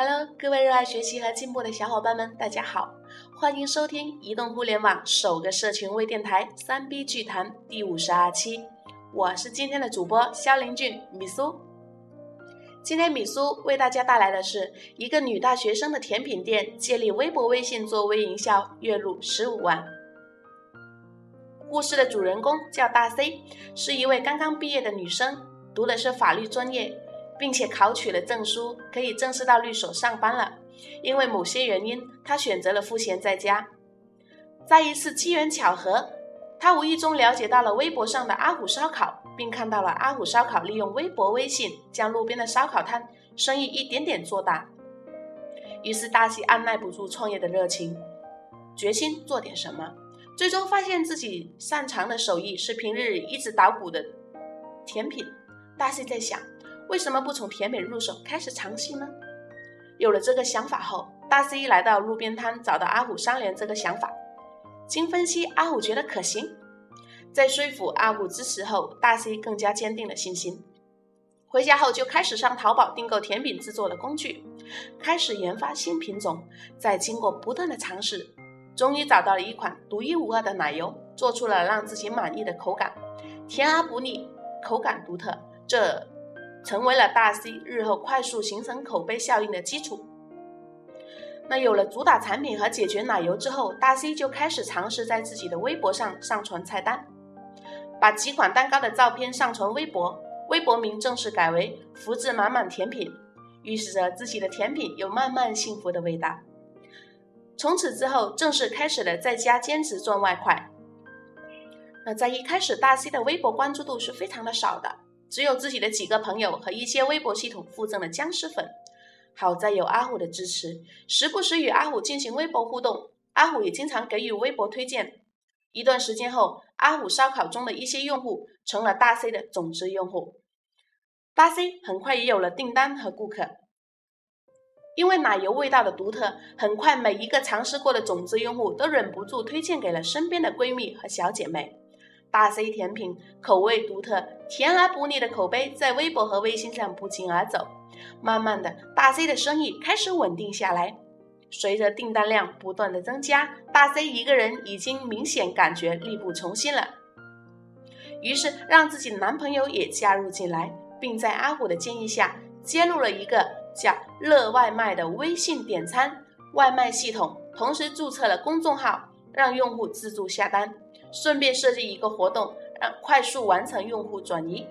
Hello，各位热爱学习和进步的小伙伴们，大家好，欢迎收听移动互联网首个社群微电台三 B 剧谈第五十二期，我是今天的主播肖林俊米苏。今天米苏为大家带来的是一个女大学生的甜品店借力微博、微信做微营销，月入十五万。故事的主人公叫大 C，是一位刚刚毕业的女生，读的是法律专业，并且考取了证书，可以正式到律所上班了。因为某些原因，他选择了赋闲在家。在一次机缘巧合，他无意中了解到了微博上的阿虎烧烤，并看到了阿虎烧烤利用微博、微信将路边的烧烤摊生意一点点做大。于是大西按耐不住创业的热情，决心做点什么。最终发现自己擅长的手艺是平日里一直捣鼓的甜品。大西在想，为什么不从甜品入手开始尝试呢？有了这个想法后，大 C 来到路边摊，找到阿虎商量这个想法。经分析，阿虎觉得可行。在说服阿虎支持后，大 C 更加坚定了信心。回家后就开始上淘宝订购甜品制作的工具，开始研发新品种。在经过不断的尝试。终于找到了一款独一无二的奶油，做出了让自己满意的口感，甜而不腻，口感独特，这成为了大 C 日后快速形成口碑效应的基础。那有了主打产品和解决奶油之后，大 C 就开始尝试在自己的微博上上传菜单，把几款蛋糕的照片上传微博，微博名正式改为“福字满满甜品”，预示着自己的甜品有慢慢幸福的味道。从此之后，正式开始了在家兼职赚外快。那在一开始，大 C 的微博关注度是非常的少的，只有自己的几个朋友和一些微博系统附赠的僵尸粉。好在有阿虎的支持，时不时与阿虎进行微博互动，阿虎也经常给予微博推荐。一段时间后，阿虎烧烤中的一些用户成了大 C 的种子用户，大 C 很快也有了订单和顾客。因为奶油味道的独特，很快每一个尝试过的种子用户都忍不住推荐给了身边的闺蜜和小姐妹。大 C 甜品口味独特、甜而不腻的口碑在微博和微信上不胫而走。慢慢的，大 C 的生意开始稳定下来。随着订单量不断的增加，大 C 一个人已经明显感觉力不从心了。于是让自己的男朋友也加入进来，并在阿虎的建议下接入了一个。叫乐外卖的微信点餐外卖系统，同时注册了公众号，让用户自助下单，顺便设计一个活动，让快速完成用户转移，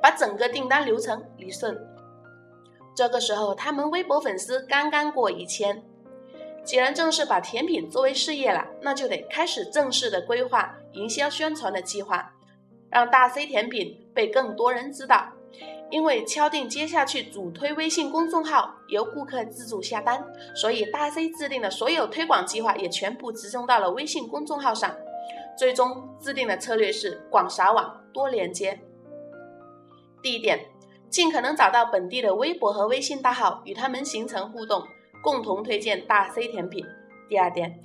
把整个订单流程理顺。这个时候，他们微博粉丝刚刚过一千。既然正式把甜品作为事业了，那就得开始正式的规划营销宣传的计划，让大 C 甜品被更多人知道。因为敲定接下去主推微信公众号，由顾客自主下单，所以大 C 制定的所有推广计划也全部集中到了微信公众号上。最终制定的策略是广撒网、多连接。第一点，尽可能找到本地的微博和微信大号，与他们形成互动，共同推荐大 C 甜品。第二点，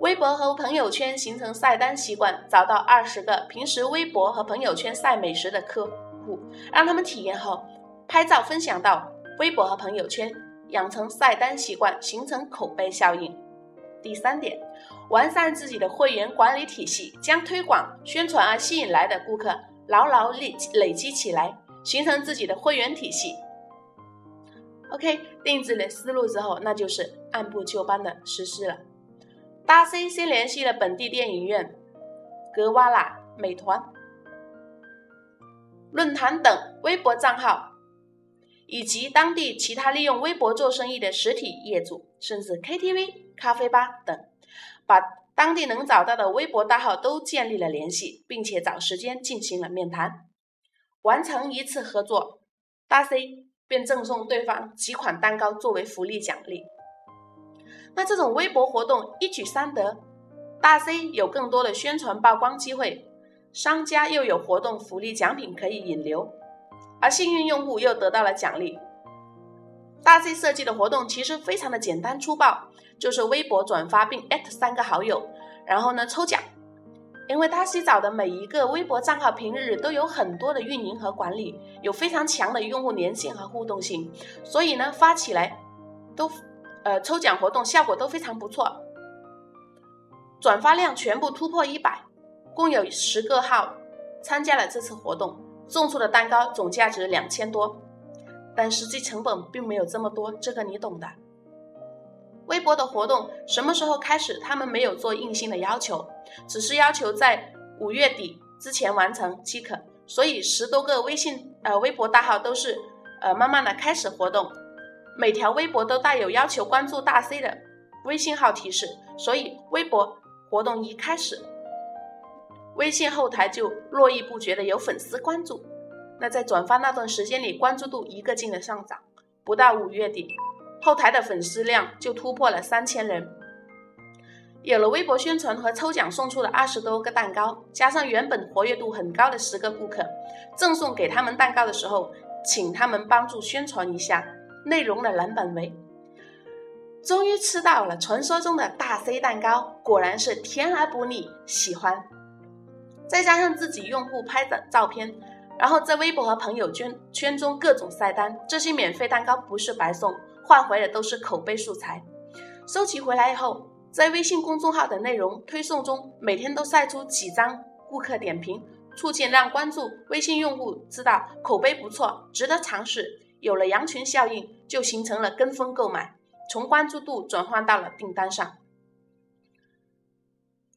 微博和朋友圈形成晒单习惯，找到二十个平时微博和朋友圈晒美食的客户。让他们体验后拍照分享到微博和朋友圈，养成晒单习惯，形成口碑效应。第三点，完善自己的会员管理体系，将推广宣传而吸引来的顾客牢牢累累积起来，形成自己的会员体系。OK，定制了思路之后，那就是按部就班的实施了。大 C 先联系了本地电影院、格瓦拉、美团。论坛等微博账号，以及当地其他利用微博做生意的实体业主，甚至 KTV、咖啡吧等，把当地能找到的微博大号都建立了联系，并且找时间进行了面谈。完成一次合作，大 C 便赠送对方几款蛋糕作为福利奖励。那这种微博活动一举三得，大 C 有更多的宣传曝光机会。商家又有活动福利奖品可以引流，而幸运用户又得到了奖励。大 C 设计的活动其实非常的简单粗暴，就是微博转发并艾特三个好友，然后呢抽奖。因为大 C 找的每一个微博账号平日都有很多的运营和管理，有非常强的用户粘性和互动性，所以呢发起来都呃抽奖活动效果都非常不错，转发量全部突破一百，共有十个号参加了这次活动，送出的蛋糕总价值两千多，但实际成本并没有这么多，这个你懂的。微博的活动什么时候开始？他们没有做硬性的要求，只是要求在五月底之前完成即可。所以十多个微信呃微博大号都是呃慢慢的开始活动，每条微博都带有要求关注大 C 的微信号提示。所以微博活动一开始，微信后台就络绎不绝的有粉丝关注。那在转发那段时间里，关注度一个劲的上涨，不到五月底。后台的粉丝量就突破了三千人，有了微博宣传和抽奖送出的二十多个蛋糕，加上原本活跃度很高的十个顾客，赠送给他们蛋糕的时候，请他们帮助宣传一下，内容的蓝本为：终于吃到了传说中的大 C 蛋糕，果然是甜而不腻，喜欢。再加上自己用户拍的照片，然后在微博和朋友圈圈中各种晒单，这些免费蛋糕不是白送。换回的都是口碑素材，收集回来以后，在微信公众号的内容推送中，每天都晒出几张顾客点评，促进让关注微信用户知道口碑不错，值得尝试。有了羊群效应，就形成了跟风购买，从关注度转换到了订单上。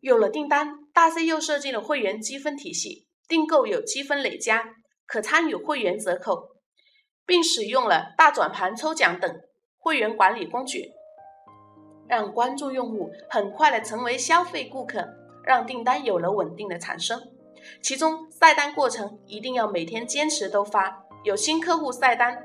有了订单，大 C 又设计了会员积分体系，订购有积分累加，可参与会员折扣，并使用了大转盘抽奖等。会员管理工具，让关注用户很快的成为消费顾客，让订单有了稳定的产生。其中晒单过程一定要每天坚持都发，有新客户晒单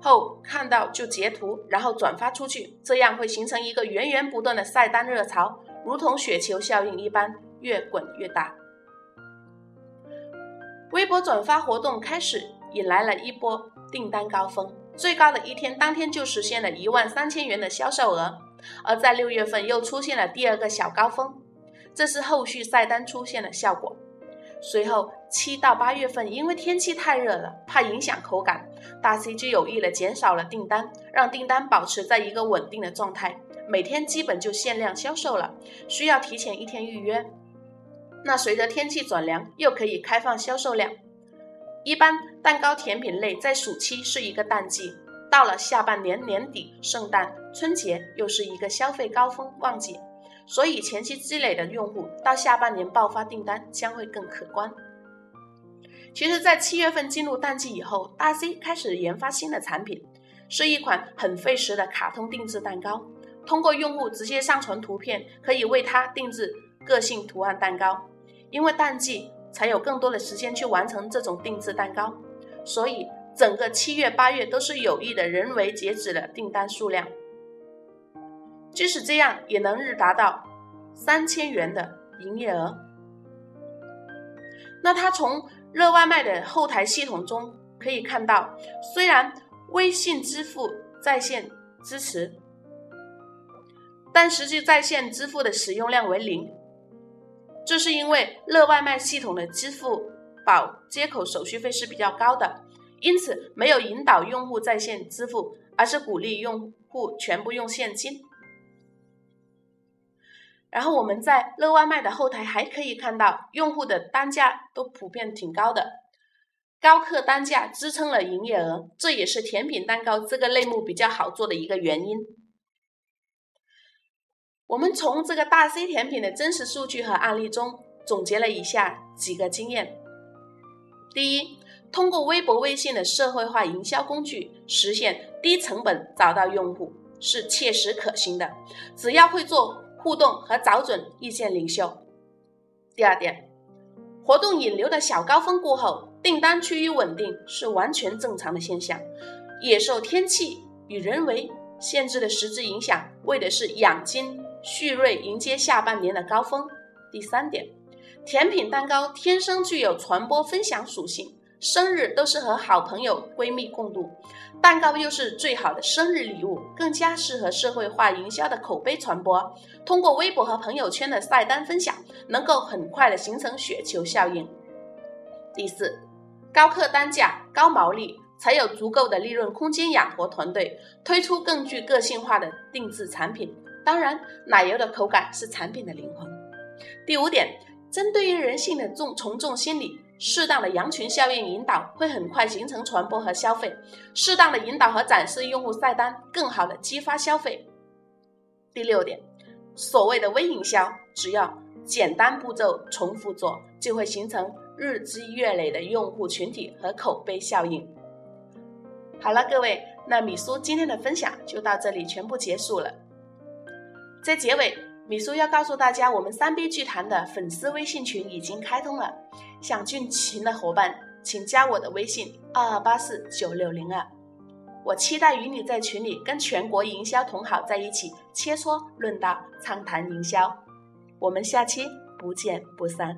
后看到就截图，然后转发出去，这样会形成一个源源不断的晒单热潮，如同雪球效应一般，越滚越大。微博转发活动开始，引来了一波订单高峰。最高的一天，当天就实现了一万三千元的销售额，而在六月份又出现了第二个小高峰，这是后续晒单出现的效果。随后七到八月份，因为天气太热了，怕影响口感，大 C 就有意的减少了订单，让订单保持在一个稳定的状态，每天基本就限量销售了，需要提前一天预约。那随着天气转凉，又可以开放销售量。一般蛋糕甜品类在暑期是一个淡季，到了下半年年底、圣诞、春节又是一个消费高峰旺季，所以前期积累的用户到下半年爆发订单将会更可观。其实，在七月份进入淡季以后，大 C 开始研发新的产品，是一款很费时的卡通定制蛋糕，通过用户直接上传图片，可以为他定制个性图案蛋糕。因为淡季。才有更多的时间去完成这种定制蛋糕，所以整个七月八月都是有意的人为截止了订单数量。即使这样，也能日达到三千元的营业额。那他从热外卖的后台系统中可以看到，虽然微信支付在线支持，但实际在线支付的使用量为零。这是因为乐外卖系统的支付宝接口手续费是比较高的，因此没有引导用户在线支付，而是鼓励用户全部用现金。然后我们在乐外卖的后台还可以看到，用户的单价都普遍挺高的，高客单价支撑了营业额，这也是甜品蛋糕这个类目比较好做的一个原因。我们从这个大 C 甜品的真实数据和案例中总结了以下几个经验：第一，通过微博、微信的社会化营销工具，实现低成本找到用户是切实可行的。只要会做互动和找准意见领袖。第二点，活动引流的小高峰过后，订单趋于稳定是完全正常的现象，也受天气与人为限制的实质影响，为的是养精。蓄锐，迎接下半年的高峰。第三点，甜品蛋糕天生具有传播分享属性，生日都是和好朋友、闺蜜共度，蛋糕又是最好的生日礼物，更加适合社会化营销的口碑传播。通过微博和朋友圈的晒单分享，能够很快的形成雪球效应。第四，高客单价、高毛利。才有足够的利润空间养活团队，推出更具个性化的定制产品。当然，奶油的口感是产品的灵魂。第五点，针对于人性的重从众心理，适当的羊群效应引导会很快形成传播和消费。适当的引导和展示用户菜单，更好的激发消费。第六点，所谓的微营销，只要简单步骤重复做，就会形成日积月累的用户群体和口碑效应。好了，各位，那米苏今天的分享就到这里全部结束了。在结尾，米叔要告诉大家，我们三 B 剧团的粉丝微信群已经开通了，想进群的伙伴，请加我的微信二二八四九六零二，我期待与你在群里跟全国营销同好在一起切磋论道，畅谈营销。我们下期不见不散。